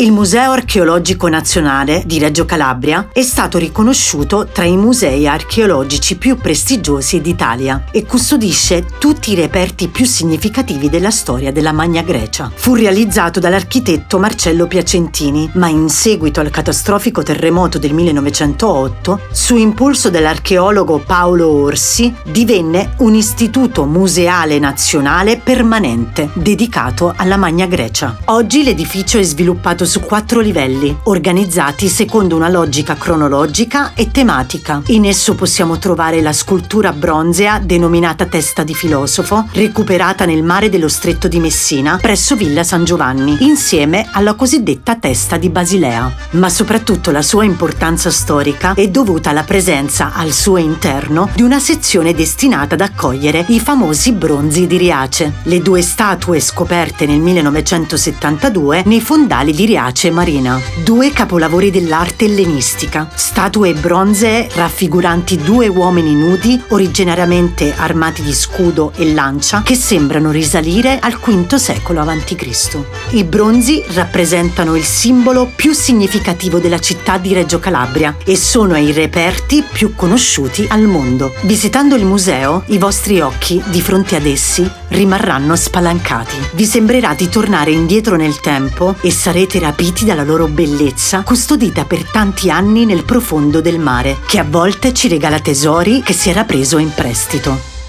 Il Museo Archeologico Nazionale di Reggio Calabria è stato riconosciuto tra i musei archeologici più prestigiosi d'Italia e custodisce tutti i reperti più significativi della storia della Magna Grecia. Fu realizzato dall'architetto Marcello Piacentini, ma in seguito al catastrofico terremoto del 1908, su impulso dell'archeologo Paolo Orsi, divenne un istituto museale nazionale permanente dedicato alla Magna Grecia. Oggi l'edificio è sviluppato su quattro livelli, organizzati secondo una logica cronologica e tematica. In esso possiamo trovare la scultura bronzea denominata Testa di Filosofo, recuperata nel mare dello stretto di Messina presso Villa San Giovanni, insieme alla cosiddetta Testa di Basilea. Ma soprattutto la sua importanza storica è dovuta alla presenza al suo interno di una sezione destinata ad accogliere i famosi bronzi di Riace, le due statue scoperte nel 1972 nei fondali di Riace Riace Marina, due capolavori dell'arte ellenistica, statue bronzee raffiguranti due uomini nudi originariamente armati di scudo e lancia che sembrano risalire al V secolo a.C. I bronzi rappresentano il simbolo più significativo della città di Reggio Calabria e sono i reperti più conosciuti al mondo. Visitando il museo, i vostri occhi di fronte ad essi rimarranno spalancati. Vi sembrerà di tornare indietro nel tempo e sarete rapiti dalla loro bellezza, custodita per tanti anni nel profondo del mare, che a volte ci regala tesori che si era preso in prestito.